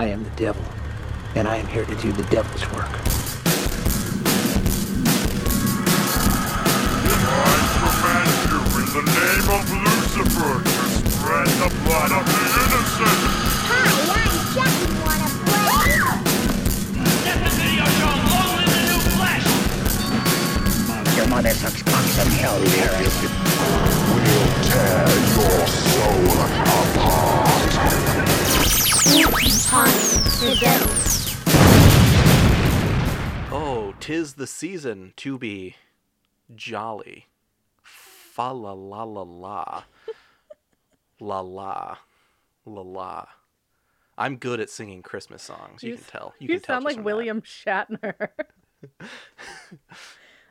I am the devil, and I am here to do the devil's work. I command you in the name of Lucifer to spread the blood of the innocent. Hi, I'm Chucky. Wanna play? Let the video show long live the new flesh! Your mother sucks cocks in hell, Paris. We'll tear your soul apart. Time presents. Oh, tis the season to be jolly. Fa la la la la. La la. La la. I'm good at singing Christmas songs. You, You can tell. You, You can sound just like from that. William Shatner.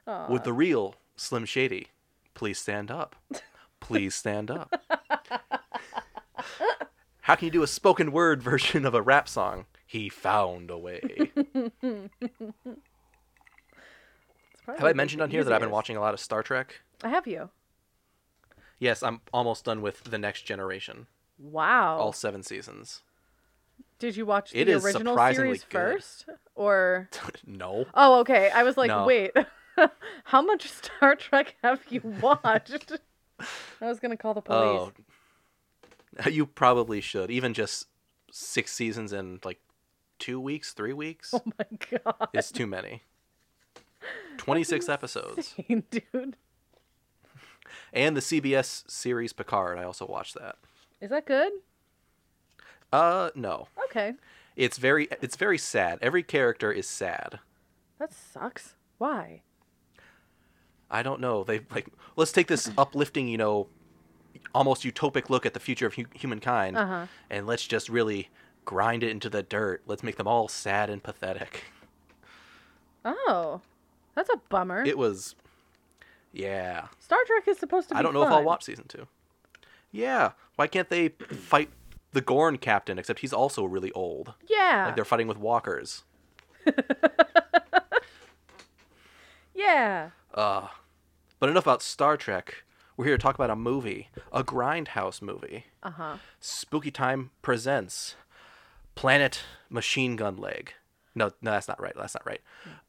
With the real Slim Shady. Please stand up. Please stand up. How can you do a spoken word version of a rap song? He found a way. Have I mentioned on here that I've been watching a lot of Star Trek? I have you. Yes, I'm almost done with The Next Generation. Wow. All seven seasons. Did you watch the It is original series good. first? Or no. Oh, okay. I was like, No. wait. How much Star Trek have you watched? I was going to call the police. Oh. You probably should. Even just six seasons in like two weeks, three weeks Oh my god. it's too many. 26 episodes. Dude. And the CBS series Picard. I also watched that. Is that good? Uh, no. Okay. It's very it's very sad. Every character is sad. That sucks. Why? I don't know. They like let's take this uplifting, you know, almost utopic look at the future of hu- humankind, Uh-huh. and let's just really grind it into the dirt. Let's make them all sad and pathetic. Oh. That's a bummer. It was, yeah. Star Trek is supposed to be I don't know if I'll watch season two. Yeah. Why can't they fight the Gorn captain? Except he's also really old. Yeah. Like they're fighting with walkers. yeah. Uh, but enough about Star Trek. We're here to talk about a movie, a grindhouse movie. Uh-huh. Spooky Time presents Planet Machine Gun Leg. No, no, that's not right. That's not right.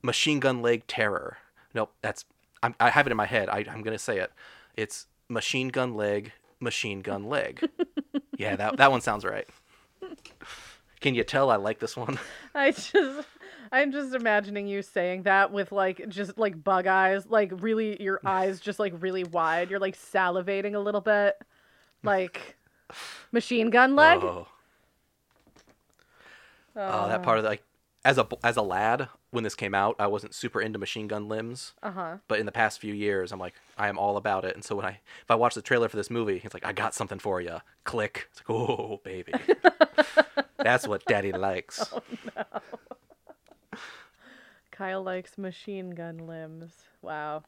Machine Gun Leg Terror. Nope, that's I'm, I have it in my head. I, I'm gonna say it. It's Machine Gun Leg, Machine Gun Leg. yeah, that that one sounds right. Can you tell I like this one? I just I'm just imagining you saying that with like just like bug eyes, like really your eyes just like really wide. You're like salivating a little bit. Like machine gun leg. Oh. Oh, that part of the, like as a as a lad when this came out, I wasn't super into machine gun limbs. Uh-huh. But in the past few years, I'm like I am all about it. And so when I if I watch the trailer for this movie, it's like I got something for you. Click. It's like oh baby, that's what Daddy likes. Kyle likes machine gun limbs. Wow.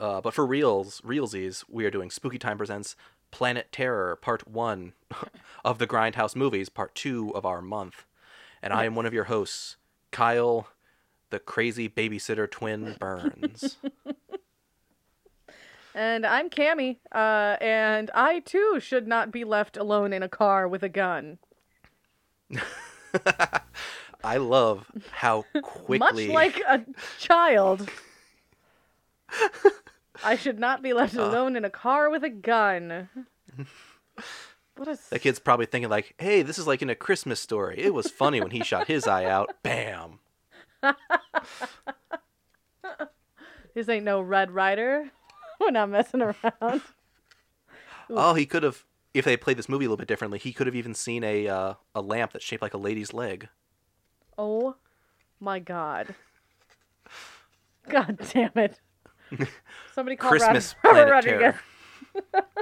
Uh, but for reals, realsies, we are doing Spooky Time presents Planet Terror Part One of the Grindhouse movies, Part Two of our month, and I am one of your hosts, Kyle, the crazy babysitter twin Burns. And I'm Cammy, uh, and I too should not be left alone in a car with a gun. I love how quickly Much like a child. I should not be left alone in a car with a gun. What a that kid's probably thinking like, "Hey, this is like in a Christmas story. It was funny when he shot his eye out. Bam." This ain't no Red Ryder. We're not messing around. Oh, he could have. If they played this movie a little bit differently, he could have even seen a uh, a lamp that's shaped like a lady's leg. Oh my god. God damn it. Somebody call Christmas Rob- Robert Planet Rodriguez. Terror.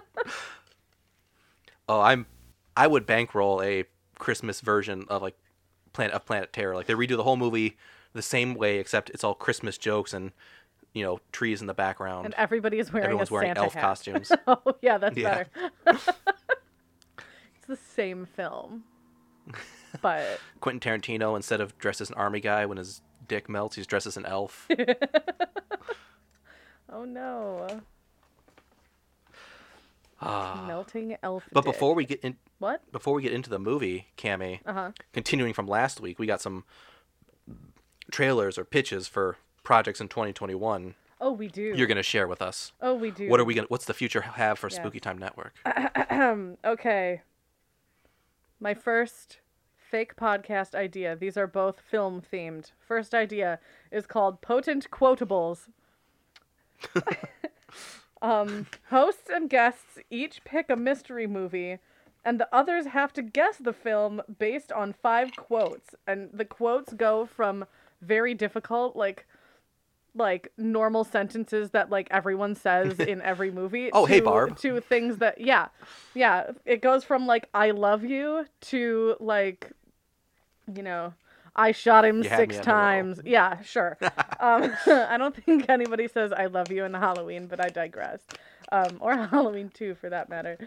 Oh, I'm. I would bankroll a Christmas version of like Planet of Planet Terror. Like they redo the whole movie the same way, except it's all Christmas jokes and you know trees in the background. And everybody is wearing Everyone's a wearing Santa elf hat. costumes. oh yeah, that's Yeah. better. it's the same film. But Quentin Tarantino, instead of dressed as an army guy when his dick melts, he's dressed as an elf. oh no. Ah. Melting elf. But dick. before we get in, What? Before we get into the movie, Cammy, Uh huh. continuing from last week, we got some trailers or pitches for projects in 2021 Oh, we do. you're going to share with us. Oh, we do. What are we going to what's the future have for. Spooky Time Network? okay. My first fake podcast idea. These are both film themed. First idea is called Potent Quotables. um, hosts and guests each pick a mystery movie, and the others have to guess the film based on five quotes. And the quotes go from very difficult, like like normal sentences that like everyone says in every movie. Oh, hey, Barb. To things that yeah, yeah. It goes from like "I love you" to like, you know, I shot him You six me at hello. times. Yeah, sure. um, I don't think anybody says "I love you" in Halloween, but I digress. Um, or Halloween too, for that matter.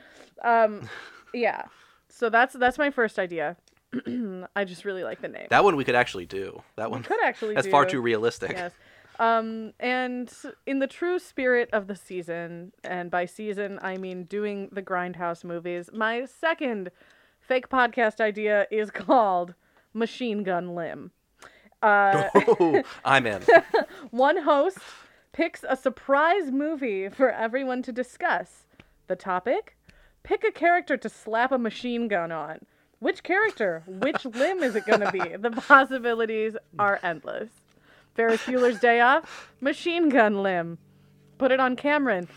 Um, yeah. So that's that's my first idea. I just really like the name. That one we could actually do. That one we could actually That's far too realistic. Yes. Um, and in the true spirit of the season, and by season I mean doing the Grindhouse movies, my second fake podcast idea is called Machine Gun Limb. Uh, Ooh, I'm in. one host picks a surprise movie for everyone to discuss. The topic? Pick a character to slap a machine gun on. Which character? Which limb is it going to be? The possibilities are endless. Ferris Bueller's Day Off? Machine gun limb. Put it on Cameron.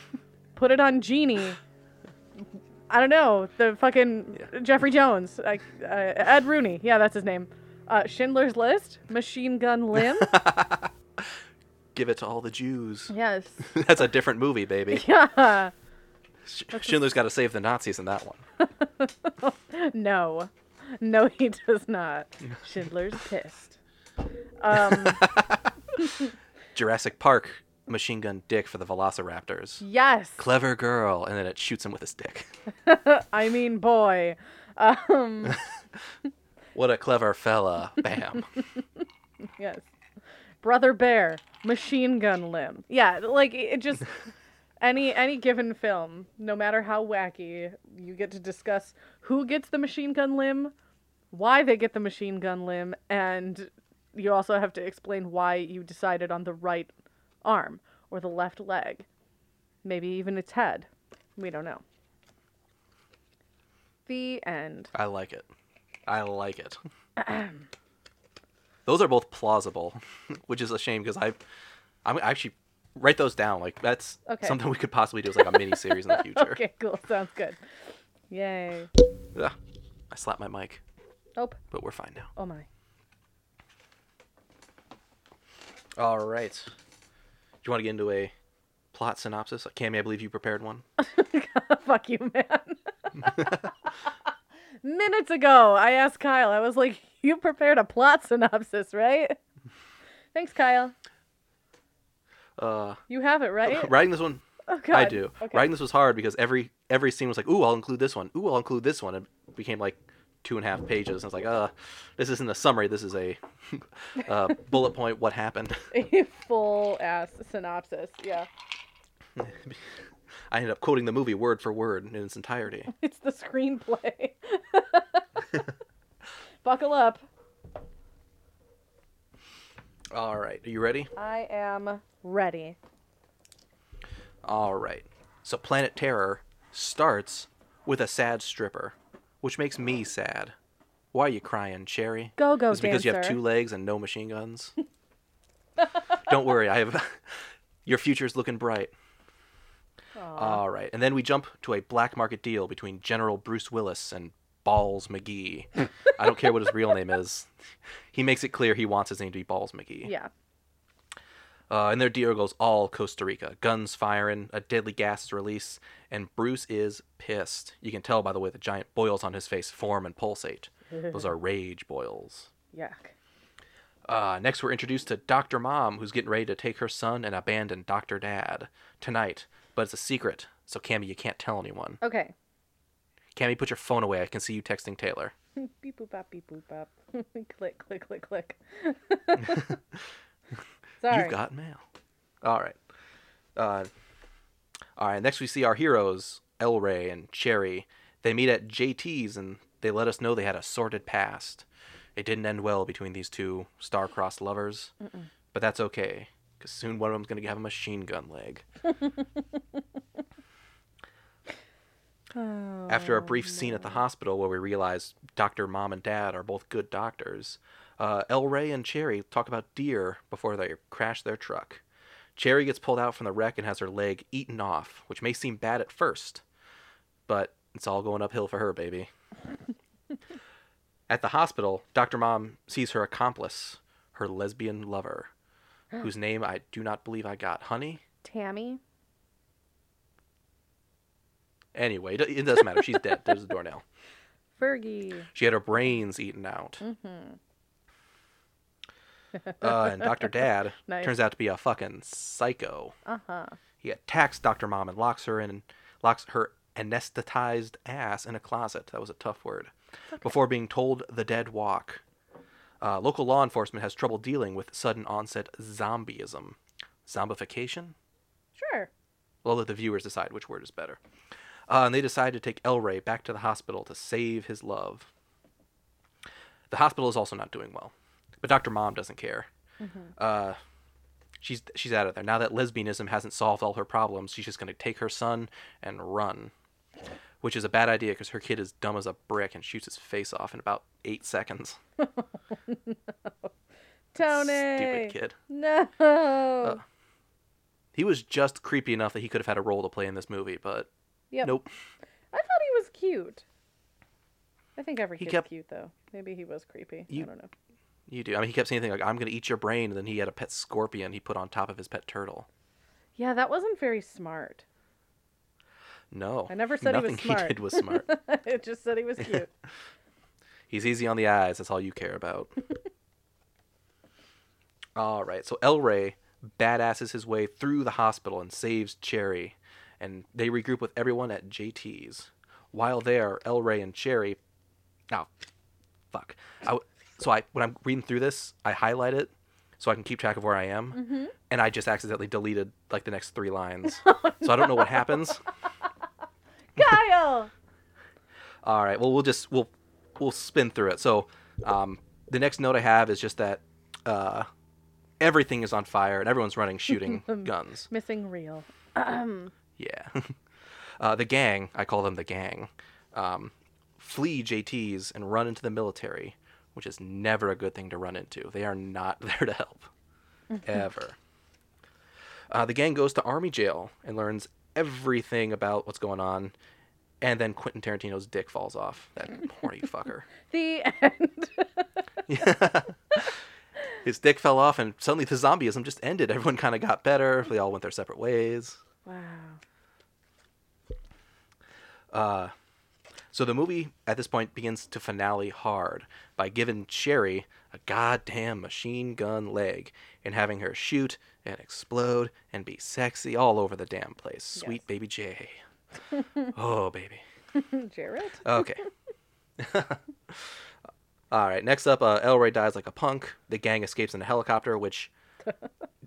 Put it on Jeanie. I don't know. The fucking Jeffrey Jones. Like, uh, Ed Rooney. Yeah, that's his name. Uh, Schindler's List? Machine gun limb? Give it to all the Jews. yes. That's a different movie, baby. Yeah. Sch- Schindler's got to save the Nazis in that one. No. No, he does not. Schindler's pissed. Um, Jurassic Park, Machine Gun Dick for the Velociraptors. yes. Clever girl, and then it shoots him with a stick. I mean, boy. Um, What a clever fella. Bam. yes. Brother Bear, machine gun limb. Yeah, like it it just any any given film, no matter how wacky, you get to discuss who gets the machine gun limb, why they get the machine gun limb, and you also have to explain why you decided on the right arm or the left leg. Maybe even its head. We don't know. The end. I like it. I like it. those are both plausible, which is a shame because I, I'm actually write those down. Like that's Okay. something we could possibly do as like a mini series in the future. Okay, cool. Sounds good. Yay. Ugh. I slapped my mic, Oh, but we're fine now. oh my. All right. Do you want to get into a plot synopsis? Cammy, I believe you prepared one. Fuck you, man. Minutes ago, I asked Kyle, I was like, you prepared a plot synopsis, right? Thanks, Kyle. Uh, You have it, right? writing this one, Oh. I do. Okay. Writing this was hard because every every scene was like, "Ooh, I'll include this one. Ooh, I'll include this one." It became like two and a half pages. And I was like, "Uh, this isn't a summary. This is a uh, bullet point. What happened?" A full ass synopsis. Yeah. I ended up quoting the movie word for word in its entirety. It's the screenplay. Buckle up. All right, are you ready? I am ready. All right. So Planet Terror starts with a sad stripper, which makes me sad. Why are you crying, Cherry? Go, go, Is it because you have dancer. two legs and no machine guns? Don't worry, I have your future's looking bright. All right. And then we jump to a black market deal between General Bruce Willis and Balls McGee. I don't care what his real name is. He makes it clear he wants his name to be Balls McGee. Yeah. Uh, and their deal goes all Costa Rica. Guns firing, a deadly gas is released, and Bruce is pissed. You can tell by the way the giant boils on his face form and pulsate. Those are rage boils. Yuck. Uh, next, we're introduced to Dr. Mom, who's getting ready to take her son and abandon Dr. Dad tonight. But it's a secret, so Cammy, you can't tell anyone. Okay. Cammy, put your phone away. I can see you texting Taylor. beep boop bop beep boop bop. click click click click. Sorry. You've got mail. All right. Uh, all right. Next, we see our heroes, El Rey and Cherry. They meet at JT's and they let us know they had a sordid past. It didn't end well between these two star-crossed lovers, but that's okay, because soon one of them's gonna have a machine gun leg. After a brief scene at the hospital where we realize Dr. Mom and Dad are both good doctors, uh, El Rey and Cherry talk about deer before they crash their truck. Cherry gets pulled out from the wreck and has her leg eaten off, which may seem bad at first, but it's all going uphill for her, baby. at the hospital, Dr. Mom sees her accomplice, her lesbian lover, whose name I do not believe I got. Honey? Tammy. Anyway, it doesn't matter. She's dead. There's a doornail. Fergie. She had her brains eaten out. Uh, and Dr. Dad Nice. turns out to be a fucking psycho. Uh huh. He attacks Dr. Mom and locks her in and locks her anesthetized ass in a closet. That was a tough word. Before being told the dead walk. Uh, local law enforcement has trouble dealing with sudden onset zombieism. Zombification? Sure. We'll let the viewers decide which word is better. Uh, and they decide to take El Rey back to the hospital to save his love. The hospital is also not doing well, but Dr. Mom doesn't care. Uh, she's she's out of there now that lesbianism hasn't solved all her problems. She's just going to take her son and run, which is a bad idea because her kid is dumb as a brick and shoots his face off in about eight seconds. Tony. Stupid kid. No. He was just creepy enough that he could have had a role to play in this movie, but yep. nope. I thought he was cute. I think every He kid's kept- cute though. Maybe he was creepy. You- I don't know. You do. I mean, he kept saying things like, "I'm going to eat your brain," and then he had a pet scorpion he put on top of his pet turtle. Yeah, that wasn't very smart. No, I never said he was nothing he did was smart. it just said he was cute. He's easy on the eyes. That's all you care about. all right. So El Rey badasses his way through the hospital and saves Cherry, and they regroup with everyone at JT's. While there, El Rey and Cherry. Oh, fuck. I so I when I'm reading through this, I highlight it so I can keep track of where I am, Mm-hmm. and I just accidentally deleted like the next three lines. so I don't know what happens. Kyle. All right. Well, we'll just we'll we'll spin through it. So, um, the next note I have is just that uh, everything is on fire and everyone's running shooting guns. Missing reel. Yeah. uh, the gang, I call them the gang, um, flee JTs and run into the military, which is never a good thing to run into. They are not there to help, ever. Uh, the gang goes to army jail and learns everything about what's going on, and then Quentin Tarantino's dick falls off. That horny fucker. The end. His dick fell off, and suddenly the zombieism just ended. Everyone kind of got better. They all went their separate ways. wow. So the movie at this point begins to finale hard by giving Cherry a goddamn machine gun leg and having her shoot and explode and be sexy all over the damn place. Sweet Yes. baby J. oh, baby. Jarrett. Okay. all right. Next up, uh, El Rey dies like a punk. The gang escapes in a helicopter, which,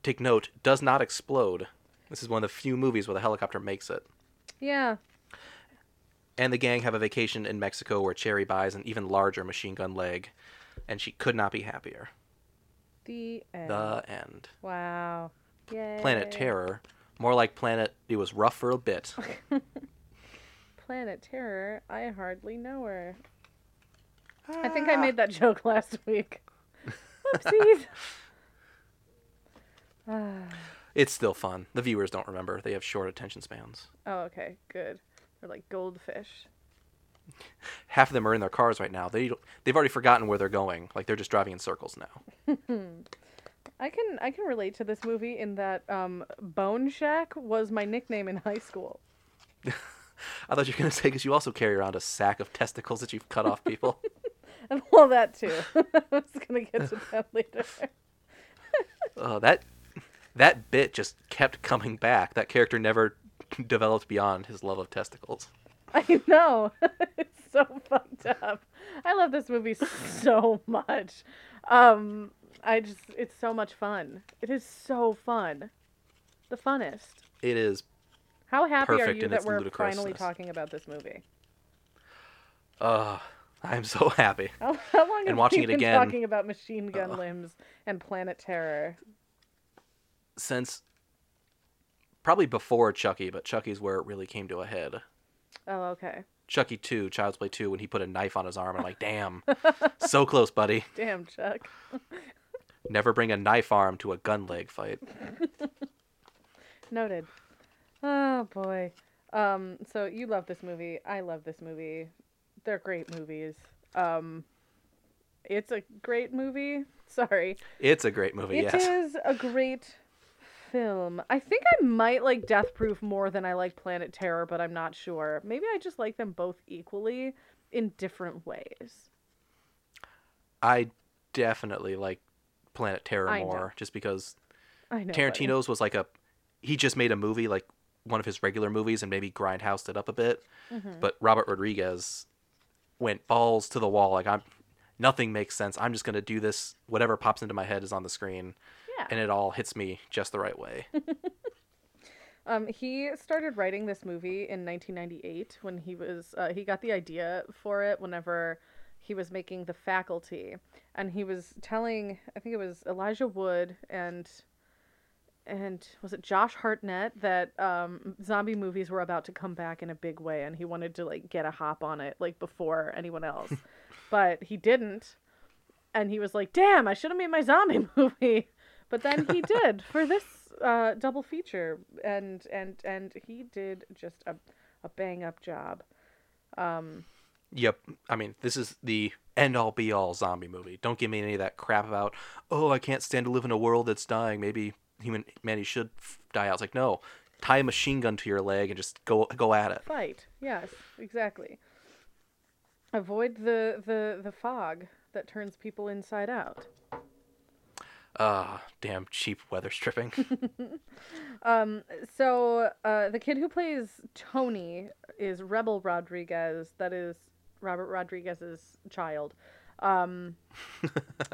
take note, does not explode. This is one of the few movies where the helicopter makes it. Yeah. And the gang have a vacation in Mexico where Cherry buys an even larger machine gun leg, and she could not be happier. The end. The end. Wow. Yay. Planet Terror, more like Planet. It was rough for a bit. Planet Terror. I hardly know her. I think I made that joke last week. Oopsies. Ah. It's still fun. The viewers don't remember; they have short attention spans. oh, okay. Good. Like goldfish. Half of them are in their cars right now. They they've already forgotten where they're going. Like they're just driving in circles now. I can I can relate to this movie in that um, Bone Shack was my nickname in high school. I thought you were gonna say because you also carry around a sack of testicles that you've cut off people. well, that too. I was gonna get to that later. Oh, that that bit just kept coming back. That character never developed beyond his love of testicles. I know. it's so fucked up. I love this movie so much. Um, I just it's so much fun. It is so fun. The funnest. It is How happy are you that we're finally talking about this movie? Uh, I'm so happy. How, how long And have watching we it been again- talking about machine gun Ugh. limbs and Planet Terror? Since probably before Chucky, but Chucky's where it really came to a head. Oh, okay. Chucky 2, Child's Play 2, when he put a knife on his arm. I'm like, damn, so close, buddy. Damn, Chuck. Never bring a knife arm to a gun leg fight. Noted. Oh boy. Um, so you love this movie. I love this movie. They're great movies. Um, it's a great movie. Sorry. It's a great movie, It is yes. a great film. I think I might like Death Proof more than I like Planet Terror, but I'm not sure. Maybe I just like them both equally in different ways. I definitely like Planet Terror I know. more, just because I know. buddy. Tarantino's was like a he just made a movie like one of his regular movies and maybe grindhoused it up a bit. Mm-hmm. But Robert Rodriguez went balls to the wall like I'm nothing makes sense. I'm just going to do this whatever pops into my head is on the screen Yeah. and it all hits me just the right way. Um, he started writing this movie in 1998 when he was uh, he got the idea for it whenever he was making The Faculty, and he was telling I think it was Elijah Wood and and was it Josh Hartnett that um, zombie movies were about to come back in a big way, and he wanted to like get a hop on it like before anyone else, but he didn't, and he was like, "Damn, I should have made my zombie movie." But then he did for this uh, double feature, and and and he did just a a bang up job. Um, Yep. I mean, this is the end all be all zombie movie. Don't give me any of that crap about, oh, I can't stand to live in a world that's dying. Maybe human humanity should f- die out. It's like, no, tie a machine gun to your leg and just go go at it. fight. Yes, exactly. Avoid the the the fog that turns people inside out. Ah, damn cheap weather stripping. So uh, the kid who plays Tony is Rebel Rodriguez. That is Robert Rodriguez's child. Um,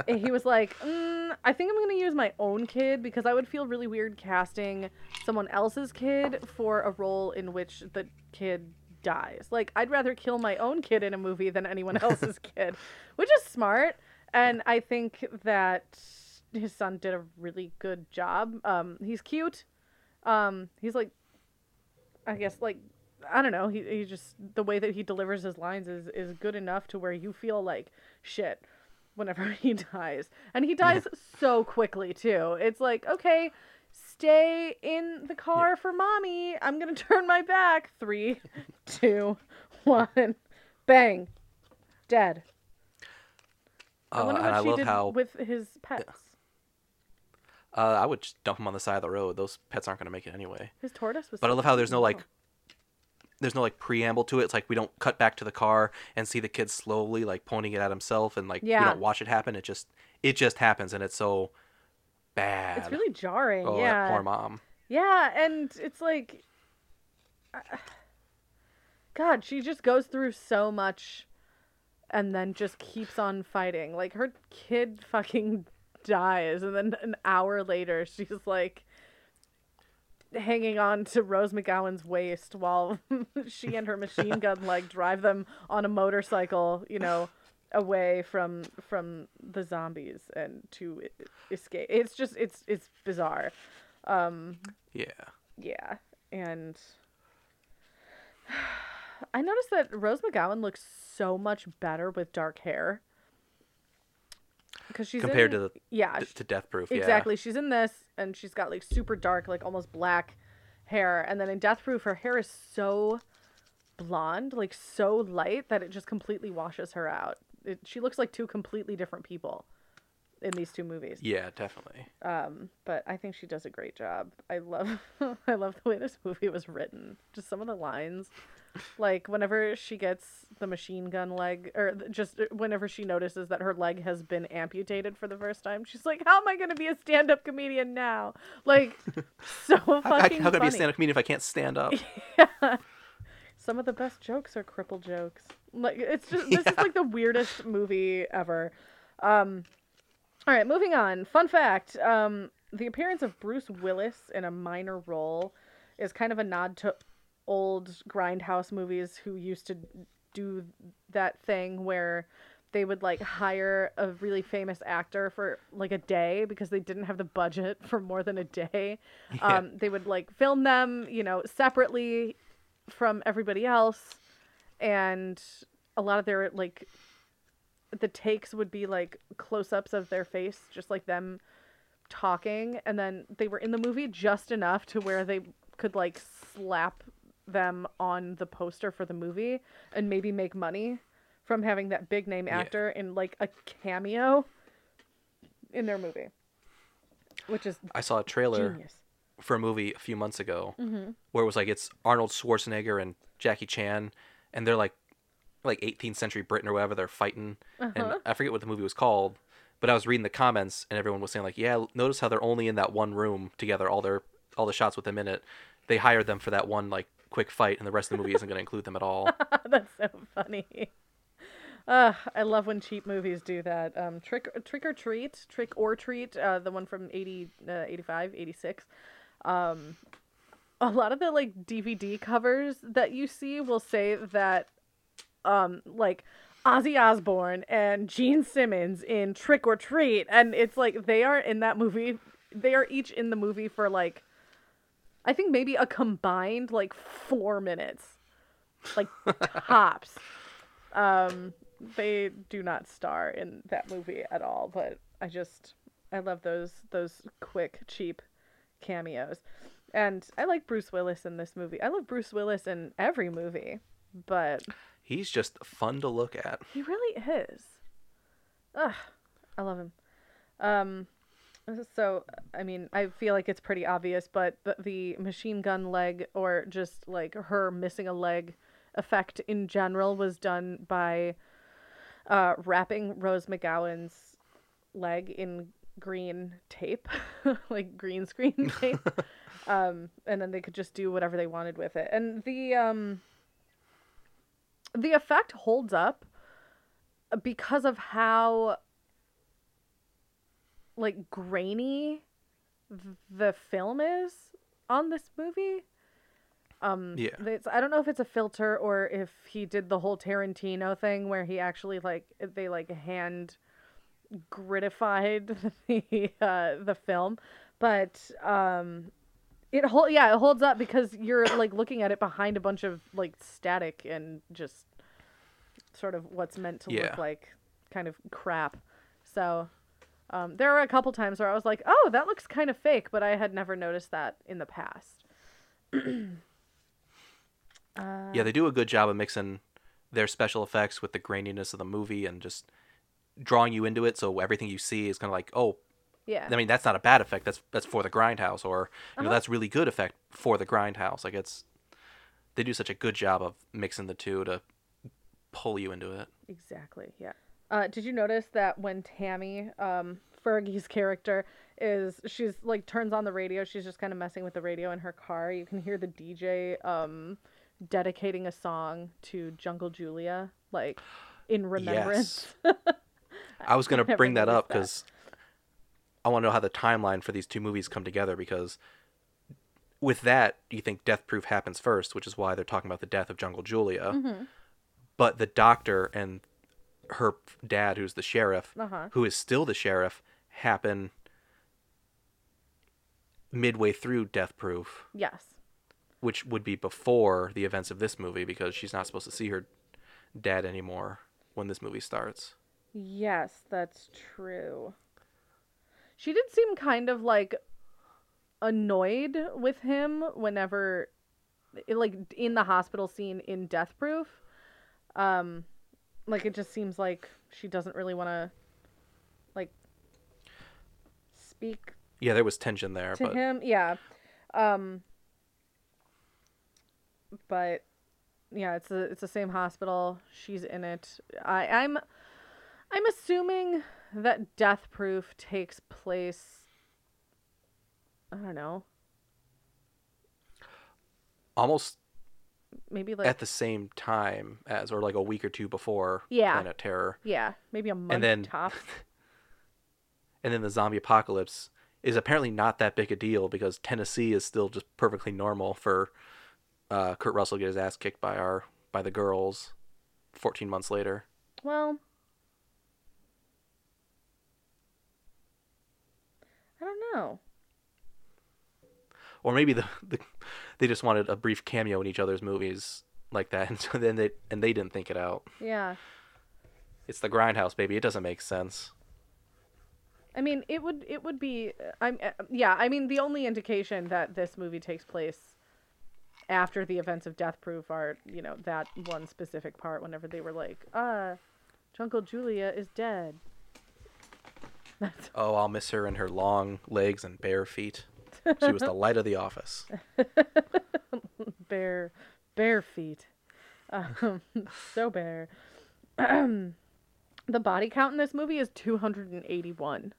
he was like, mm, I think I'm gonna use my own kid because I would feel really weird casting someone else's kid for a role in which the kid dies. Like I'd rather kill my own kid in a movie than anyone else's kid, which is smart. And I think that his son did a really good job. Um, he's cute. Um, he's like, I guess like, I don't know. He he just the way that he delivers his lines is is good enough to where you feel like shit whenever he dies, and he dies so quickly too. It's like okay. Stay in the car for mommy. I'm gonna turn my back. Three, two, one, bang, dead. I Uh, wonder and what I she love did how with his pets. Uh, I would just dump them on the side of the road. Those pets aren't going to make it anyway. His tortoise was. But I love how there's no like there's no like preamble to it. It's like we don't cut back to the car and see the kid slowly like pointing it at himself and like yeah. we don't watch it happen. It just it just happens and it's so bad. It's really jarring. oh, yeah. that poor mom. Yeah, and it's like, uh, God, she just goes through so much, and then just keeps on fighting. Like her kid fucking dies, and then an hour later, she's like hanging on to Rose McGowan's waist while she and her machine gun like drive them on a motorcycle, you know, away from from the zombies and to escape. It's just it's it's bizarre. Um, Yeah. yeah, and I noticed that Rose McGowan looks so much better with dark hair. Because she's Compared in- to the yeah d- to Death Proof. Yeah. exactly she's in this and she's got like super dark like almost black hair and then in Death Proof her hair is so blonde like so light that it just completely washes her out. It, she looks like two completely different people in these two movies. Yeah, definitely. Um, but I think she does a great job. I love I love the way this movie was written. Just some of the lines. Like whenever she gets the machine gun leg or just uh, whenever she notices that her leg has been amputated for the first time, she's like, "How am I going to be a stand-up comedian now?" Like so How, how, fucking how can I be a stand-up comedian if I can't stand up? yeah. Some of the best jokes are cripple jokes. Like it's just this is like the weirdest movie ever. Um all right, moving on. Fun fact, um the appearance of Bruce Willis in a minor role is kind of a nod to old grindhouse movies who used to do that thing where they would like hire a really famous actor for like a day because they didn't have the budget for more than a day. Um, they would like film them, you know, separately from everybody else, and a lot of their like the takes would be like close-ups of their face, just like them talking, and then they were in the movie just enough to where they could like slap them on the poster for the movie and maybe make money from having that big name actor in like a cameo in their movie, which is I saw a trailer genius. for a movie a few months ago Mm-hmm. where it was like it's Arnold Schwarzenegger and Jackie Chan, and they're like like 18th century Britain or whatever they're fighting, Uh-huh. and I forget what the movie was called, but I was reading the comments and everyone was saying like, yeah, notice how they're only in that one room together, all their all the shots with them in it. They hired them for that one like quick fight, and the rest of the movie isn't going to include them at all. That's so funny. Uh, I love when cheap movies do that. Um, Trick Trick or Treat, Trick or Treat, uh, the one from 80, uh, 85, 86. Um, a lot of the like DVD covers that you see will say that um like Ozzy Osbourne and Gene Simmons in Trick or Treat and it's like they are in that movie they are each in the movie for like I think maybe a combined like 4 minutes. Like tops. Um they do not star in that movie at all, but I just I love those those quick cheap cameos. And I like Bruce Willis in this movie. I love Bruce Willis in every movie, but He's just fun to look at. he really is. Ugh, I love him. Um, so I mean, I feel like it's pretty obvious, but the, the machine gun leg, or just like her missing a leg effect in general, was done by uh, wrapping Rose McGowan's leg in green tape, like green screen tape. um, and then they could just do whatever they wanted with it. And the um, the effect holds up because of how like grainy the film is on this movie. Um, Yeah. it's, I don't know if it's a filter or if he did the whole Tarantino thing where he actually like they like hand gritified the uh, the film, but um, it hold yeah it holds up because you're like looking at it behind a bunch of like static and just sort of what's meant to Yeah. look like kind of crap. So um, there were a couple times where I was like, oh, that looks kind of fake, but I had never noticed that in the past. Yeah, they do a good job of mixing their special effects with the graininess of the movie and just drawing you into it. So everything you see is kind of like, oh, Yeah. I mean, that's not a bad effect. That's that's for the grindhouse, or you Uh-huh. that's really good effect for the grindhouse. Like it's, they do such a good job of mixing the two to pull you into it. Exactly. Yeah. Uh, did you notice that when Tammy, um, Fergie's character, is she's like turns on the radio, she's just kind of messing with the radio in her car. You can hear the DJ um, dedicating a song to Jungle Julia, like in remembrance. Yes. I was gonna bring that up because I want to know how the timeline for these two movies come together. Because with that, you think Death Proof happens first, which is why they're talking about the death of Jungle Julia. Mm-hmm. But the doctor and her dad, who's the sheriff, Uh-huh. who is still the sheriff, happen midway through Death Proof, yes. which would be before the events of this movie because she's not supposed to see her dad anymore when this movie starts. Yes, that's true. She did seem kind of like annoyed with him whenever like in the hospital scene in Death Proof. Um like it just seems like she doesn't really want to like speak Yeah, there was tension there, to but him. Yeah. Um but yeah, it's a it's the same hospital. She's in it. I I'm I'm assuming that Death Proof takes place I don't know. almost Maybe like at the same time as, or like a week or two before Yeah. Planet Terror. yeah, maybe a month and then- tops. And then the zombie apocalypse is apparently not that big a deal because Tennessee is still just perfectly normal for uh, Kurt Russell to get his ass kicked by our by the girls. 14 months later. Well, I don't know. Or maybe the, the they just wanted a brief cameo in each other's movies like that, and so then they and they didn't think it out. Yeah. It's the grindhouse, baby. It doesn't make sense. I mean, it would it would be I'm uh, yeah, I mean the only indication that this movie takes place after the events of Death Proof are, you know, that one specific part whenever they were like, "Uh, Jungle Julia is dead." Oh, I'll miss her and her long legs and bare feet. She was the light of the office. bare bare feet. Um, so bare. the body count in this movie is 281.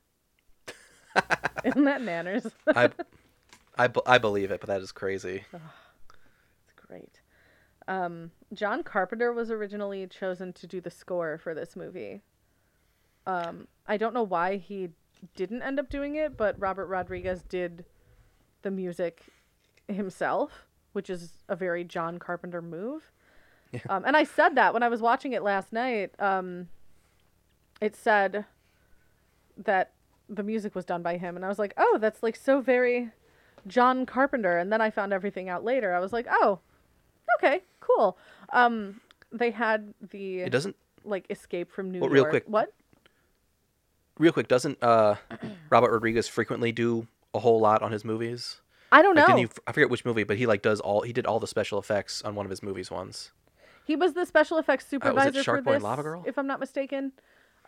Isn't that manners? I, I, I believe it, but that is crazy. It's great. Um, John Carpenter was originally chosen to do the score for this movie. Um, I don't know why he didn't end up doing it, but Robert Rodriguez did the music himself, which is a very John Carpenter move. Um, and I said that when I was watching it last night. Um, it said that the music was done by him, and I was like, "Oh, that's like so very John Carpenter." And then I found everything out later. I was like, "Oh, okay, cool." Um, they had the It doesn't like Escape from New Well, York. real quick, What? real quick. Doesn't uh, Robert Rodriguez frequently do a whole lot on his movies? I don't Like, know. he, I forget which movie, but he like does all. He did all the special effects on one of his movies once. He was the special effects supervisor for Shark Boy this, and Lava Girl? if I'm not mistaken.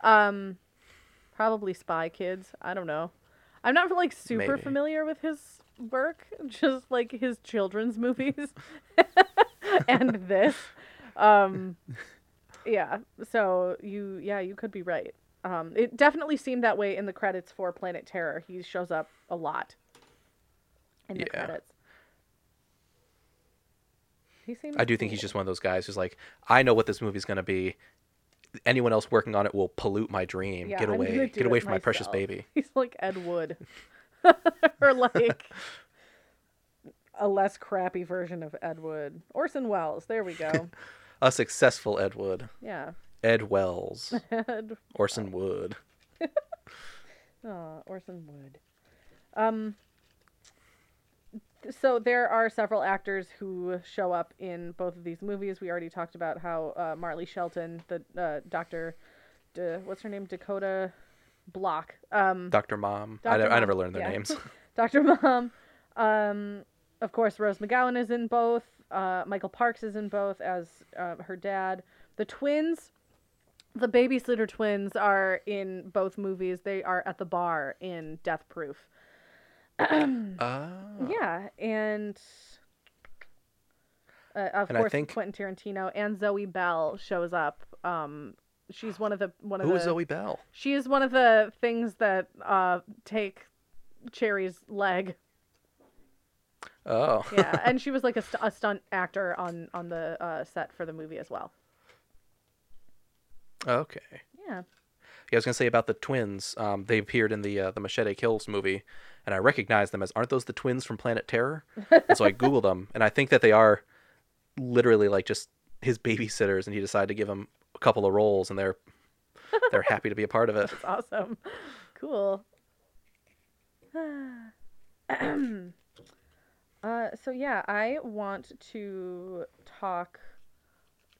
Um, probably Spy Kids. I don't know. I'm not like super Maybe. familiar with his work, just like his children's movies and this. Um, yeah. So you, yeah, you could be right. Um, it definitely seemed that way in the credits for Planet Terror. He shows up a lot in the Yeah. credits. He seems I do think he's just one of those guys who's like, I know what this movie's gonna be. Anyone else working on it will pollute my dream. Yeah, Get I'm away. Get away from my precious baby. He's like Ed Wood. or like a less crappy version of Ed Wood. Orson Welles. There we go. A successful Ed Wood. Yeah. Ed Wells. Ed. Orson Wood. Oh, Orson Wood. Um. So there are several actors who show up in both of these movies. We already talked about how uh, Marley Shelton, the uh, Doctor, D- what's her name, Dakota Block. Um, Dr. Mom. I, Dr. I Mom, never learned their yeah. names. Dr. Mom. Um, of course, Rose McGowan is in both. Uh, Michael Parks is in both as uh, her dad. The twins, the babysitter twins, are in both movies. They are at the bar in Death Proof. Ah. Yeah, and uh, of And course think- Quentin Tarantino and Zoe Bell shows up. Um, she's one of the one of Who the is Zoe Bell? she is one of the things that uh, take Cherry's leg. Oh. Yeah, and she was like a, st- a stunt actor on on the uh, set for the movie as well. Okay. Yeah. Yeah, I was gonna say about the twins. Um, they appeared in the uh, the Machete Kills movie, and I recognized them as aren't those the twins from Planet Terror? and so I googled them, and I think that they are literally like just his babysitters, and he decided to give them a couple of roles, and they're they're happy to be a part of it. It's awesome. Cool. uh, so yeah, I want to talk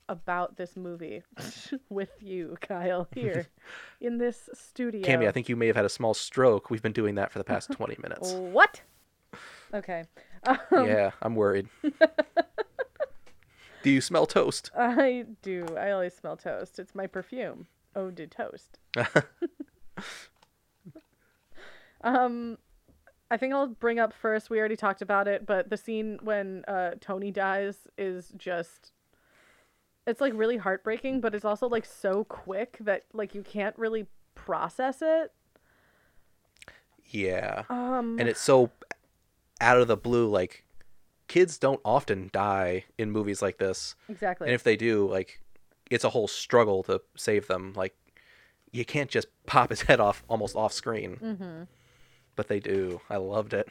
about this movie with you, Kyle, here in this studio. Cammy, I think you may have had a small stroke. We've been doing that for the past twenty minutes. What? Okay. yeah, I'm worried. Do you smell toast? I do. I always smell toast. It's my perfume. Ode to toast. um, I think I'll bring up first. We already talked about it, but the scene when uh, Tony dies is just. It's like really heartbreaking, but it's also like so quick that like you can't really process it. Yeah. Um, and it's so out of the blue like kids don't often die in movies like this exactly. and if they do like it's a whole struggle to save them like you can't just pop his head off almost off screen mm-hmm. but they do i loved it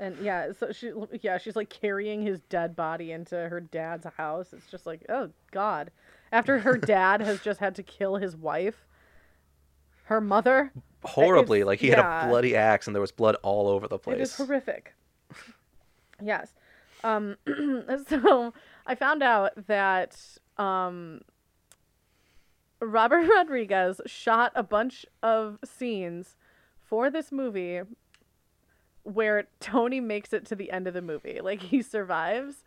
And yeah, so she yeah, she's like carrying his dead body into her dad's house. It's just like, oh god. After her dad has just had to kill his wife, her mother, Horribly, like he had a bloody axe and there was blood all over the place. it is horrific. yes. Um so I found out that um Robert Rodriguez shot a bunch of scenes for this movie where Tony makes it to the end of the movie. Like he survives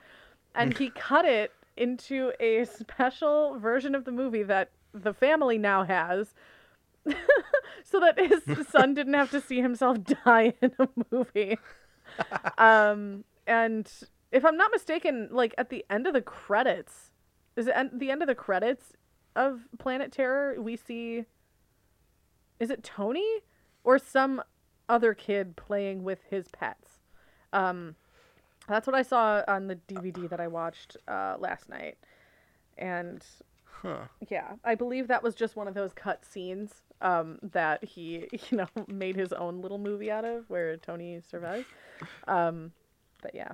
and he cut it into a special version of the movie that the family now has so that his son didn't have to see himself die in a movie. um and if I'm not mistaken, like at the end of the credits, is it at the end of the credits of Planet Terror, we see is it Tony or some other kid playing with his pets? Um that's what I saw on the DVD that I watched uh, last night. And Huh. yeah, I believe that was just one of those cut scenes um, that he, you know, made his own little movie out of where Tony survives. Um, but yeah,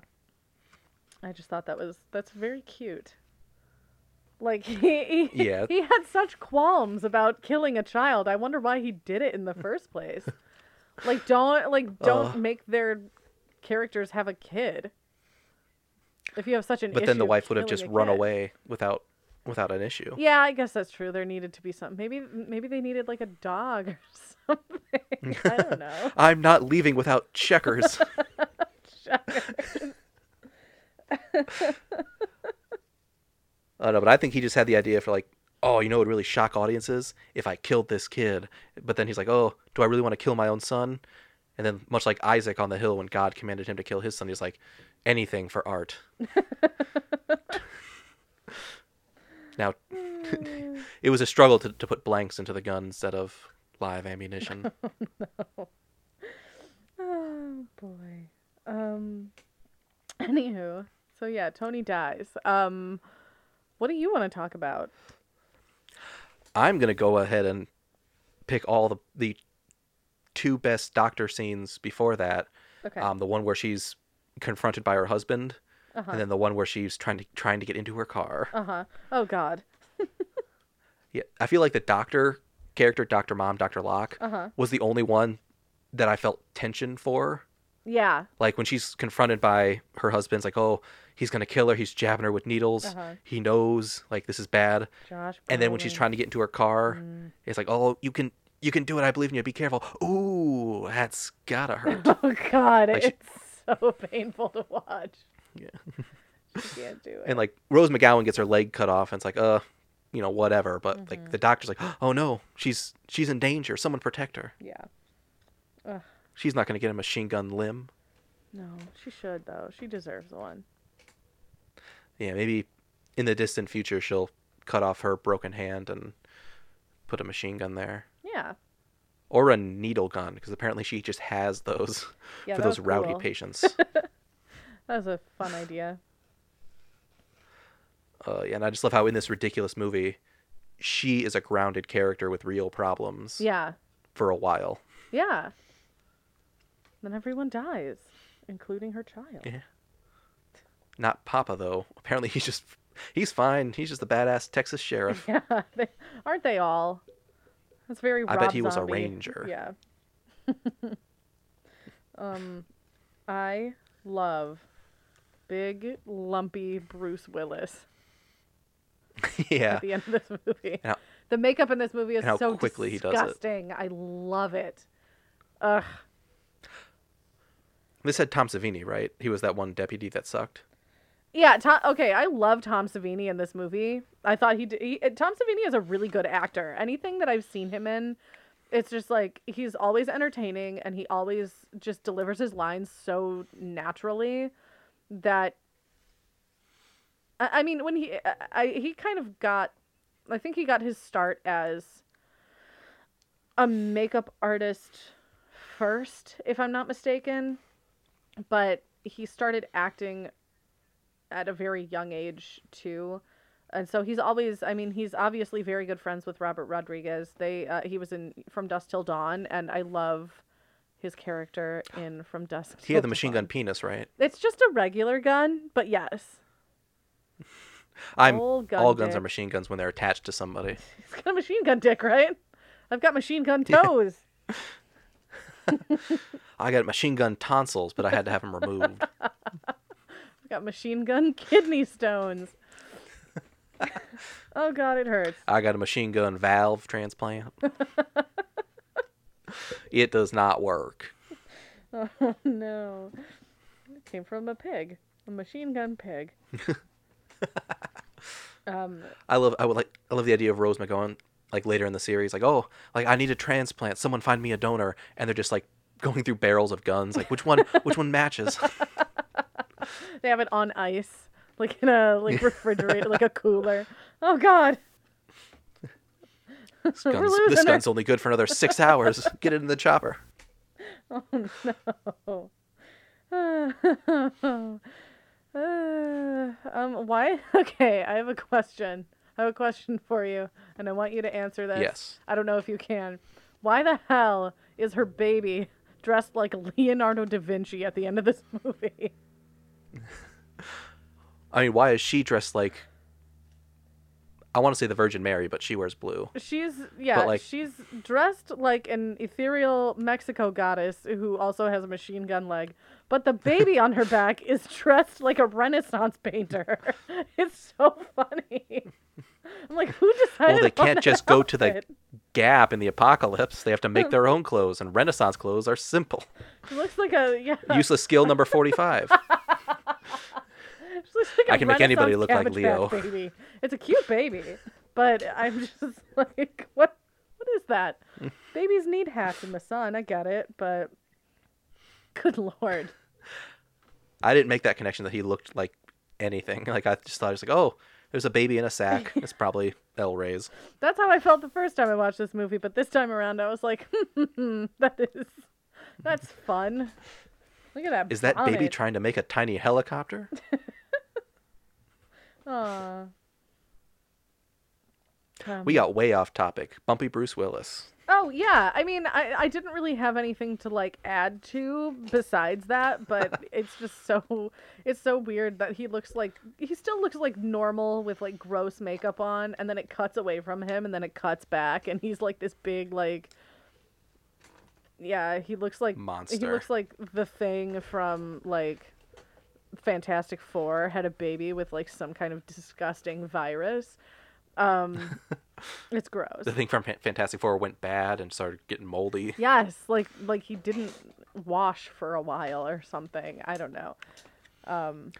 I just thought that was that's very cute. Like he, he, Yeah. he had such qualms about killing a child. I wonder why he did it in the first place. like don't like don't Ugh. make their characters have a kid. If you have such an issue. But then the wife would have just run kid. away without without an issue. Yeah, I guess that's true. There needed to be something. Maybe maybe they needed like a dog or something. I don't know. I'm not leaving without checkers. I don't know, but I think he just had the idea for like, oh, you know, it would really shock audiences if I killed this kid. But then he's like, oh, do I really want to kill my own son? And then, much like Isaac on the hill when God commanded him to kill his son, he's like, anything for art. now, it was a struggle to, to put blanks into the gun instead of live ammunition. oh boy. Um. Anywho, so yeah, Tony dies. Um, what do you want to talk about? I'm gonna go ahead and pick all the the two best doctor scenes before that. Okay. Um, the one where she's confronted by her husband, Uh-huh. and then the one where she's trying to trying to get into her car. Uh huh. Oh God. Yeah, I feel like the doctor character, Doctor Mom, Doctor Block, Uh-huh. was the only one that I felt tension for. Yeah. Like when she's confronted by her husband's like, oh, he's gonna kill her. He's jabbing her with needles. Uh-huh. He knows like this is bad. Josh. And then when she's trying to get into her car, Mm. it's like, oh, you can you can do it. I believe in you. Be careful. Ooh, that's gotta hurt. Oh God, Like she- it's so painful to watch. Yeah. She can't do it. and like Rose McGowan gets her leg cut off, and it's like, uh, you know, whatever. But Mm-hmm. like the doctor's like, oh no, she's she's in danger. Someone protect her. yeah. She's not gonna get a machine gun limb. No, she should though. She deserves one. Yeah, maybe in the distant future she'll cut off her broken hand and put a machine gun there. Yeah. Or a needle gun, because apparently she just has those Yeah, for those rowdy cool. patients. That was a fun idea. uh, yeah, and I just love how in this ridiculous movie, she is a grounded character with real problems Yeah. for a while. Yeah. Then everyone dies, including her child. Yeah. Not Papa though. Apparently he's just he's fine. He's just the badass Texas sheriff. Yeah, they, aren't they all? That's very. I bet Rob he was a ranger. Yeah. um, I love big lumpy Bruce Willis yeah. at the end of this movie. And how- the makeup in this movie is so quickly he does it. disgusting. I love it. Ugh. This had Tom Savini, right? He was that one deputy that sucked. Yeah, Tom, okay, I love Tom Savini in this movie. I thought he, he uh, Tom Savini is a really good actor. Anything that I've seen him in, it's just like he's always entertaining and he always just delivers his lines so naturally that I, I mean when he I, I he kind of got I think he got his start as a makeup artist first, if I'm not mistaken. But he started acting at a very young age too and so he's always i mean he's obviously very good friends with robert rodriguez they uh, he was in from Dusk till dawn and i love his character in From Dusk. He had the machine Dawn. gun penis, right? It's just a regular gun, but yes, I'm all guns are machine guns when they're attached to somebody. he's got a machine gun dick, right? I've got machine gun toes. I got machine gun tonsils, but I had to have them removed. Got machine gun kidney stones. oh god, it hurts. I got a machine gun valve transplant. it does not work. Oh no. It came from a pig. A machine gun pig. um I love I would like I love the idea of Rose McGowan like later in the series like oh like I need a transplant someone find me a donor and they're just like going through barrels of guns like which one which one matches they have it on ice. Like in a like refrigerator, like a cooler. Oh god. this gun's, this gun's only good for another six hours get it in the chopper Oh. Uh, um why okay, I have a question. I have a question for you, and I want you to answer this. Yes. I don't know if you can. Why the hell is her baby dressed like Leonardo da Vinci at the end of this movie? I mean why is she dressed like I want to say the Virgin Mary but she wears blue She's yeah, like- she's dressed like an ethereal Mexico goddess who also has a machine gun leg. But the baby on her back is dressed like a Renaissance painter. It's so funny. I'm like, who decided? well they can't just go to the gap in the apocalypse they have to make their own clothes and renaissance clothes are simple It looks like a yeah. useless skill number 45 it looks like I can make anybody look like Leo. Baby. It's a cute baby, but I'm just like, what? What is that? Babies need hats in the sun. I get it, but good lord. I didn't make that connection that he looked like anything. Like I just thought it was like, oh, there's a baby in a sack. It's probably El Rey's. That's how I felt the first time I watched this movie, but this time around I was like, that is that's fun. Look at that. Is that baby trying to make a tiny helicopter? Aw. Um, We got way off topic. Bumpy Bruce Willis. Oh yeah, I mean, I I didn't really have anything to like add to besides that, but it's just so it's so weird that he looks like he still looks like normal with like gross makeup on, and then it cuts away from him, and then it cuts back, and he's like this big like. Yeah, he looks like Monster. He looks like the thing from like Fantastic Four had a baby with like some kind of disgusting virus. Um, it's gross. The thing from Fantastic Four went bad and started getting moldy. Yes, like like he didn't wash for a while or something. I don't know. Um,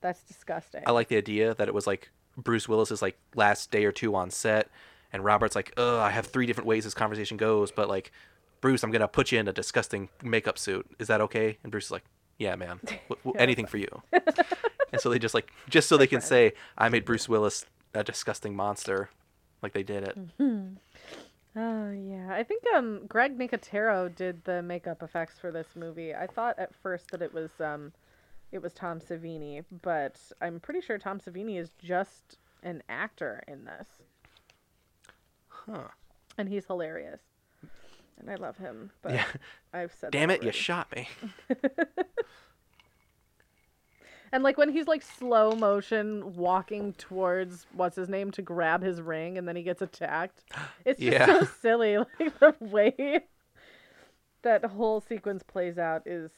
that's disgusting. I like the idea that it was like Bruce Willis's like last day or two on set, and Robert's like, "Ugh, I have three different ways this conversation goes, but like, Bruce, I'm gonna put you in a disgusting makeup suit. Is that okay?" And Bruce is like, "Yeah, man, w- anything for you." and so they just like just so they can say, "I made Bruce Willis a disgusting monster," like they did it. Oh yeah, I think um Greg Nicotero did the makeup effects for this movie. I thought at first that it was um it was Tom Savini, but I'm pretty sure Tom Savini is just an actor in this. Huh. And he's hilarious. And I love him, but Yeah. I've said Damn it, you shot me. And like when he's like slow motion walking towards what's his name to grab his ring and then he gets attacked. It's just Yeah. so silly. Like the way that whole sequence plays out is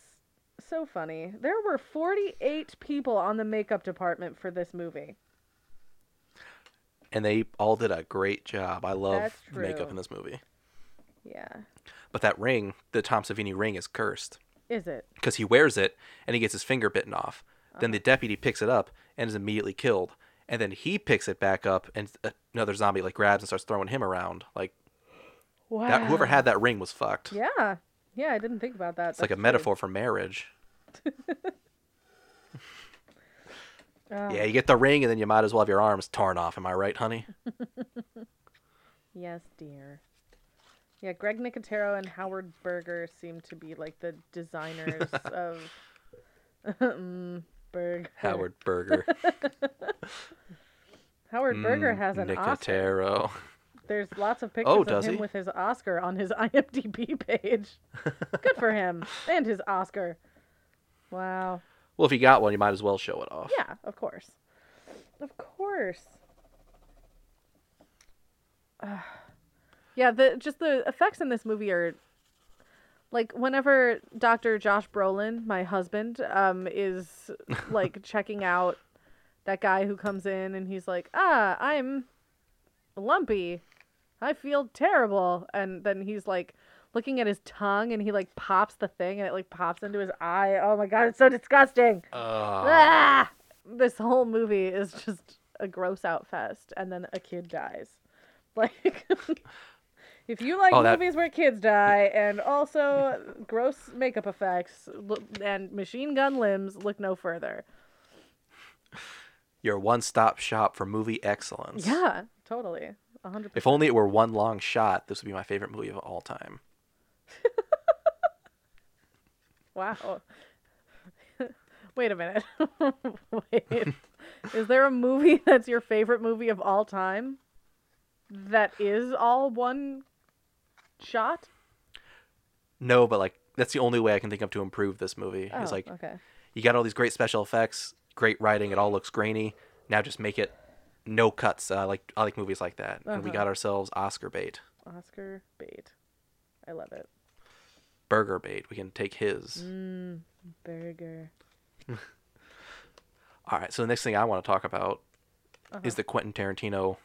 so funny. There were 48 people on the makeup department for this movie. And they all did a great job. I love the makeup in this movie. Yeah. But that ring, the Tom Savini ring, is cursed. Is it? because he wears it and he gets his finger bitten off. Then the oh. deputy picks it up and is immediately killed. And then he picks it back up and another zombie like grabs and starts throwing him around. Like Wow. that, whoever had that ring was fucked. Yeah. Yeah, I didn't think about that. it's like a That's true. metaphor for marriage. Oh, Yeah, ah. you get the ring and then you might as well have your arms torn off. Am I right, honey? Yes, dear. Yeah, Greg Nicotero and Howard Berger seem to be like the designers of Berg. Howard Berger. Howard Berger Mm, has an Oscar. Nicotero. There's lots of pictures Oh, of him he? with his Oscar on his IMDb page. Good for him and his Oscar. Wow. Well, if you got one, you might as well show it off. Yeah, of course. Of course. Ugh. yeah, the just the effects in this movie are like whenever Dr. Josh Brolin, my husband, um is like checking out that guy who comes in and he's like, "Ah, I'm lumpy. I feel terrible." And then he's like looking at his tongue and he like pops the thing and it like pops into his eye. Oh my god, it's so disgusting. Ugh. Ah! This whole movie is just a gross out fest, and then a kid dies. Like, if you like Oh, that- movies where kids die and also gross makeup effects and machine gun limbs, look no further. Your one-stop shop for movie excellence. Yeah, totally, a hundred. If only it were one long shot, this would be my favorite movie of all time. Wow. Wait a minute. Wait. Is there a movie that's your favorite movie of all time? That is all one shot? No, but like that's the only way I can think of to improve this movie. Oh, is like okay. you got all these great special effects, great writing, it all looks grainy. Now just make it no cuts. Uh, like I like movies like that, and we Uh-huh. got ourselves Oscar bait, Oscar bait. I love it. burger bait. We can take his. Mm. Burger. All right. So the next thing I want to talk about is the Quentin Tarantino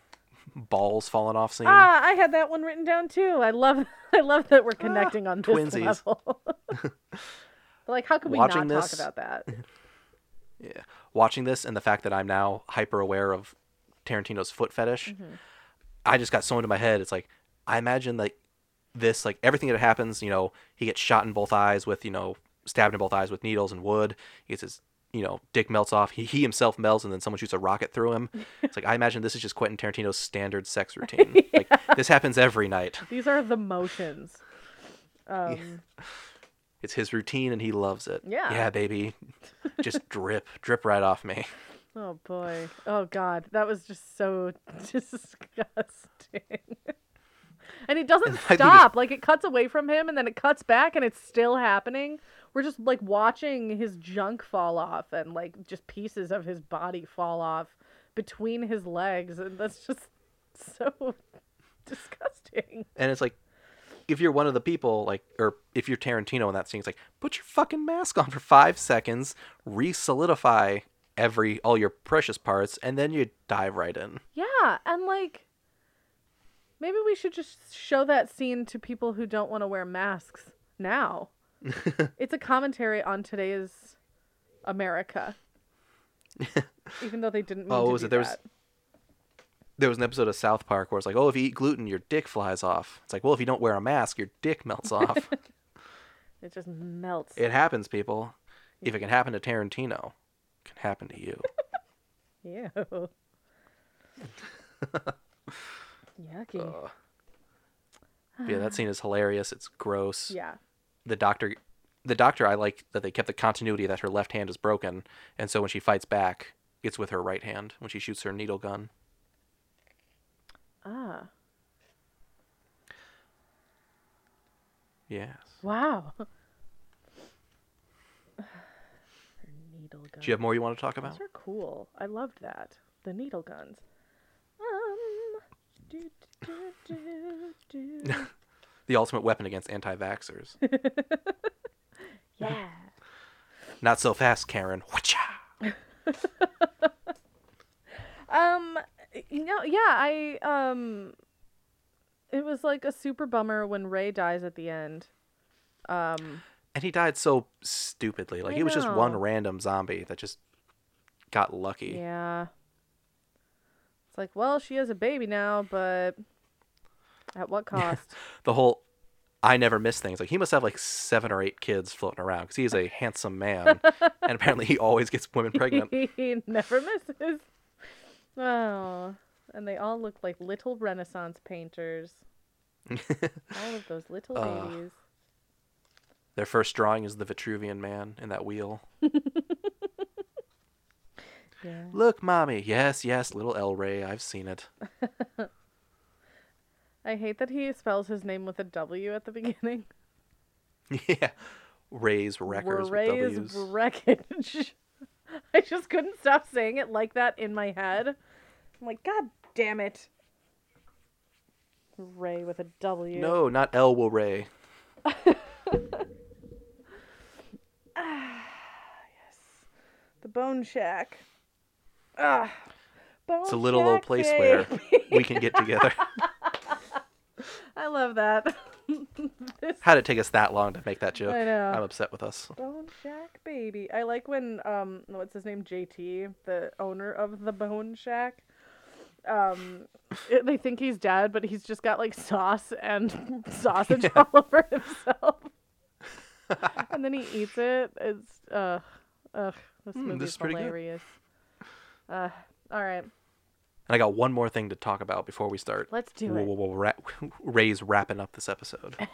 balls falling off scene. Ah, I had that one written down too. I love I love that we're connecting on this twinsies. level. like how could we Watching not this- talk about that? Yeah. Watching this and the fact that I'm now hyper aware of Tarantino's foot fetish, Mm-hmm. I just got so into my head. It's like I imagine like this, like everything that happens. You know, he gets shot in both eyes with you know stabbed in both eyes with needles and wood. He gets his you know dick melts off. He he himself melts, and then someone shoots a rocket through him. It's like I imagine this is just Quentin Tarantino's standard sex routine. Like this happens every night. These are the motions. Um, It's his routine, and he loves it. Yeah. Yeah, baby. Just drip, drip right off me. Oh boy. Oh god, that was just so disgusting. and it doesn't I think it's- stop. Like it cuts away from him and then it cuts back and it's still happening. We're just like watching his junk fall off and like just pieces of his body fall off between his legs and that's just so disgusting. And it's like, if you're one of the people, like, or if you're Tarantino in that scene, it's like, put your fucking mask on for five seconds, re-solidify every all your precious parts, and then you dive right in. Yeah, and like maybe we should just show that scene to people who don't want to wear masks now. it's a commentary on today's America. Even though they didn't mean Oh, to was do it? There was- that. There was an episode of South Park where it's like, oh, if you eat gluten, your dick flies off. It's like, well, if you don't wear a mask, your dick melts off. It just melts. it happens, people. If it can happen to Tarantino, it can happen to you. Ew. Yucky. But yeah, that scene is hilarious. It's gross. yeah. The doctor the doctor I like that they kept the continuity that her left hand is broken and so when she fights back it's with her right hand when she shoots her needle gun. Ah. Yes. Wow. Her needle gun. Do you have more you want to talk about? Those are cool. I loved that. The needle guns. Um. Do, do, do. The ultimate weapon against anti-vaxxers. yeah. Not so fast, Karen. Whatcha? Um. You know. Yeah. I. Um. It was like a super bummer when Ray dies at the end. Um. And he died so stupidly. Like I he was just one random zombie that just got lucky. Yeah. It's like, well, she has a baby now, but at what cost? The whole I never miss things. Like he must have like seven or eight kids floating around because he's a handsome man, and apparently he always gets women pregnant. he never misses. Oh, and they all look like little Renaissance painters. all of those little Uh, babies. Their first drawing is the Vitruvian man in that wheel. Yeah. Look, mommy. Yes, yes, little El Rey. I've seen it. I hate that he spells his name with a W at the beginning. yeah. Ray's Wreckers with Ray's W's. wreckage. I just couldn't stop saying it like that in my head. I'm like, God damn it. Ray with a W. no, not L will Ray. Ah, yes. The Bone Shack. Ah. Bone It's a little old Shack, place where we can get together. I love that. This How did it take us that long to make that joke? I know. I'm upset with us. Bone Shack baby. I like when um what's his name JT, the owner of the Bone Shack. Um it- they think he's dead, but he's just got like sauce and sausage all over himself. and then he eats it. It's uh ugh, this Hmm, this movie's is pretty good. hilarious. Uh all right. And I got one more thing to talk about before we start. Let's do We'll- it. we'll- we'll ra- Ray's wrapping up this episode.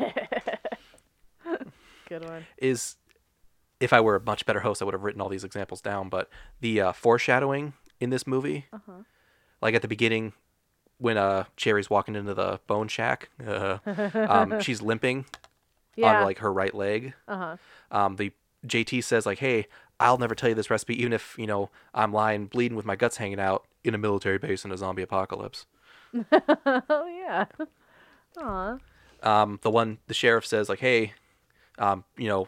Good one. is if I were a much better host, I would have written all these examples down. But the uh, foreshadowing in this movie, Uh-huh. like at the beginning, when uh Cherry's walking into the bone shack, uh, um, she's limping Yeah. on like her right leg. uh-huh. Um, the JT says like, "Hey, I'll never tell you this recipe, even if you know I'm lying, bleeding with my guts hanging out in a military base in a zombie apocalypse." oh yeah. Aw. um, the one the sheriff says like, "Hey, um, you know,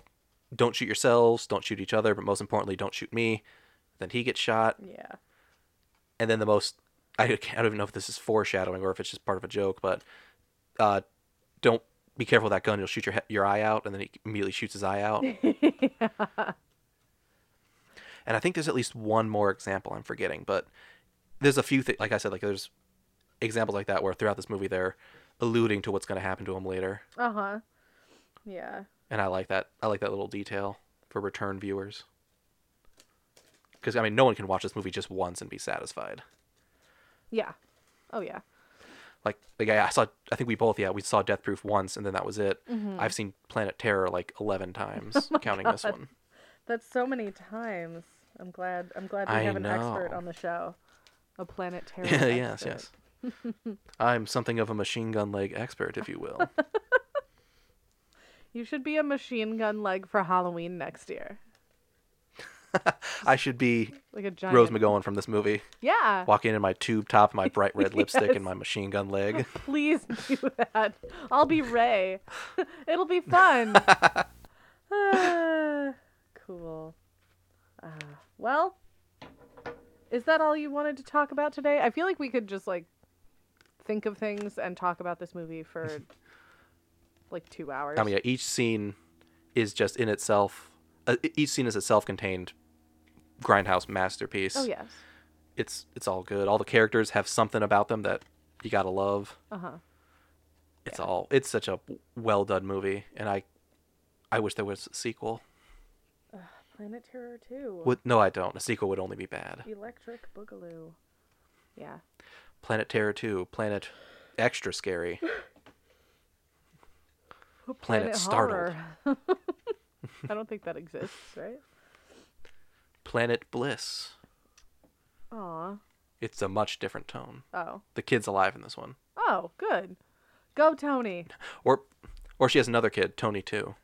don't shoot yourselves, don't shoot each other, but most importantly, don't shoot me." Then he gets shot, Yeah. and then the most I, I don't even know if this is foreshadowing or if it's just part of a joke, but uh, don't be careful with that gun; you'll shoot your your eye out, and then he immediately shoots his eye out. yeah. And I think there's at least one more example I'm forgetting, but there's a few things. Like I said, like there's examples like that where throughout this movie they're alluding to what's going to happen to him later. Uh-huh. Yeah. and I like that. I like that little detail for return viewers. Because I mean, no one can watch this movie just once and be satisfied. Yeah. Oh yeah. Like, like I I saw. I think we both, yeah, we saw Death Proof once, and then that was it. Mm-hmm. I've seen Planet Terror like eleven times, counting this Oh one. That's so many times. I'm glad. I'm glad we I have an expert on the show. A planet terror. Yeah, yes, yes. I'm something of a machine gun leg expert, if you will. You should be a machine gun leg for Halloween next year. I should be Like a giant. Rose McGowan from this movie, Yeah. walking in my tube top, my bright red lipstick, Yes. and my machine gun leg. Please do that. I'll be Ray. It'll be fun. Ah, cool. Uh, well, is that all you wanted to talk about today? I feel like we could just like think of things and talk about this movie for like two hours. I mean, yeah, each scene is just in itself. Uh, each scene is a self-contained grindhouse masterpiece. oh yes. it's it's all good. All the characters have something about them that you gotta love. Uh huh. It's all it's such a well done movie, and I I wish there was a sequel. Planet Terror Two. Would no, I don't. A sequel would only be bad. Electric Boogaloo. Yeah. Planet Terror Two, Planet Extra Scary, Planet Startled, Horror. I don't think that exists, right? Planet Bliss. Aw. It's a much different tone. Oh. The kid's alive in this one, Oh, good. Go Tony. or or she has another kid, Tony Two.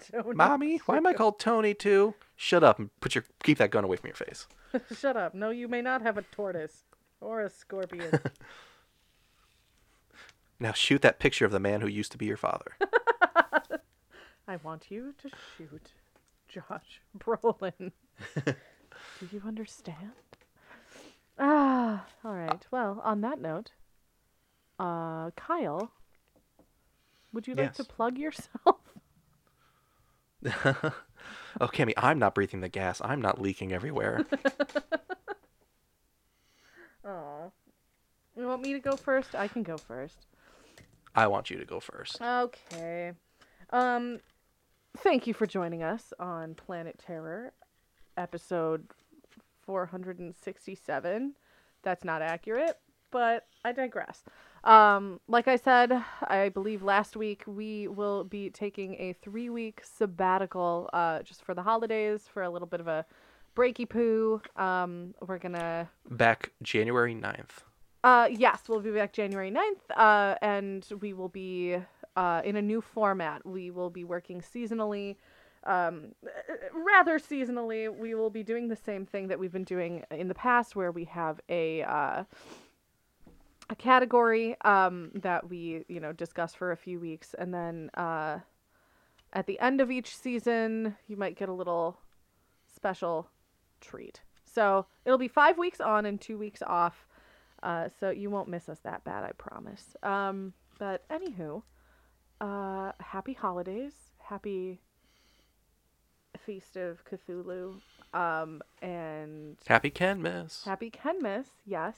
Tony. Mommy, why am I called Tony too? Shut up and put your keep that gun away from your face. Shut up. No, you may not have a tortoise or a scorpion. Now shoot that picture of the man who used to be your father. I want you to shoot Josh Brolin. Do you understand? Ah, all right. Well, on that note, uh, Kyle, would you like to plug yourself? oh, Cammy, I'm not breathing the gas. I'm not leaking everywhere. Aw. You want me to go first? I can go first. I want you to go first. Okay. Um thank you for joining us on Planet Terror episode 467. That's not accurate, but I digress. Um like I said, I believe last week we will be taking a 3-week sabbatical uh just for the holidays for a little bit of a breaky poo. Um we're going to Back January 9th. Uh, yes, we'll be back January 9th, uh, and we will be uh, in a new format. We will be working seasonally, um, rather seasonally. We will be doing the same thing that we've been doing in the past, where we have a uh, a category um, that we you know discuss for a few weeks, and then uh, at the end of each season, you might get a little special treat. So it'll be five weeks on and two weeks off. Uh, so you won't miss us that bad, I promise. Um, but anywho, uh, happy holidays, happy feast of Cthulhu, um, and Happy Kenmas. Happy Kenmas, yes.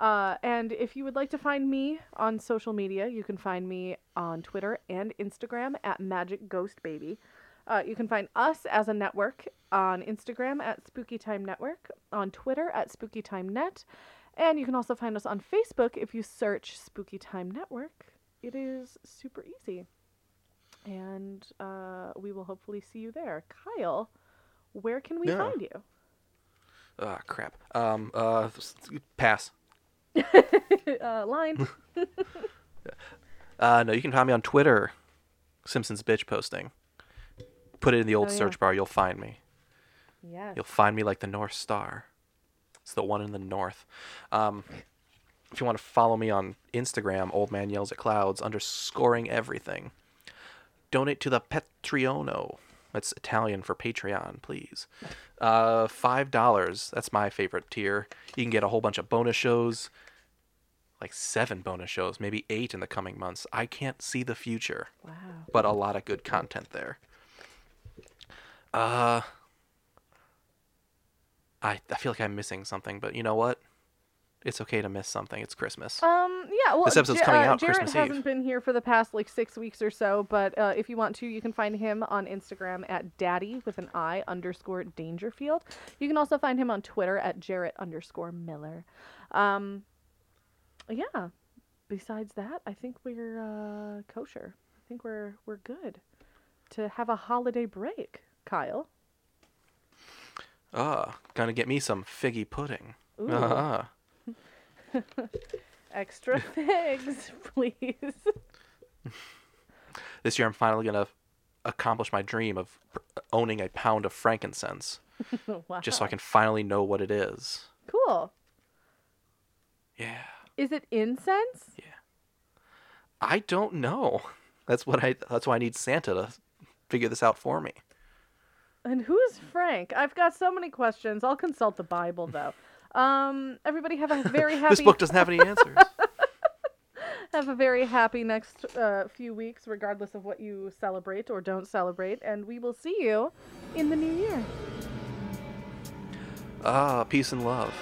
Uh, and if you would like to find me on social media, you can find me on Twitter and Instagram at Magic Ghost Baby. Uh, you can find us as a network on Instagram at Spooky Time Network, on Twitter at Spooky Time Net, and you can also find us on Facebook if you search Spooky Time Network. It is super easy. And uh, we will hopefully see you there. Kyle, where can we Yeah. find you? Ah, crap. Um, uh, pass. uh, line. Uh, no, you can find me on Twitter. Simpsons bitch posting. Put it in the old Oh, yeah. search bar. You'll find me. yes. You'll find me like the North Star. It's the one in the north. Um, if you want to follow me on Instagram, Old Man Yells at Clouds, underscoring everything. Donate to the Patreono. That's Italian for Patreon, please. Uh, Five dollars. That's my favorite tier. You can get a whole bunch of bonus shows, like seven bonus shows, maybe eight in the coming months. I can't see the future Wow. but a lot of good content there. Uh, I I feel like I'm missing something, but you know what? It's okay to miss something. It's Christmas. Um. Yeah. Well, This episode's Ja- coming uh, out Jarrett Christmas hasn't Eve. been here for the past like six weeks or so, but uh, if you want to, you can find him on Instagram at Daddy with an I underscore Dangerfield. You can also find him on Twitter at Jarrett underscore Miller. Um. Yeah. Besides that, I think we're uh, kosher. I think we're we're good to have a holiday break. Kyle. Ah, gonna get me some figgy pudding. Ooh. Ah, Extra figs, please. this year I'm finally gonna accomplish my dream of owning a pound of frankincense, wow. just so I can finally know what it is. Cool. Yeah. Is it incense? Yeah. I don't know. That's what I. That's why I need Santa to figure this out for me. And who's Frank? I've got so many questions. I'll consult the Bible though. Um, everybody have a very happy This book doesn't have any answers. have a very happy next uh, few weeks, regardless of what you celebrate or don't celebrate, and we will see you in the new year. ah, peace and love.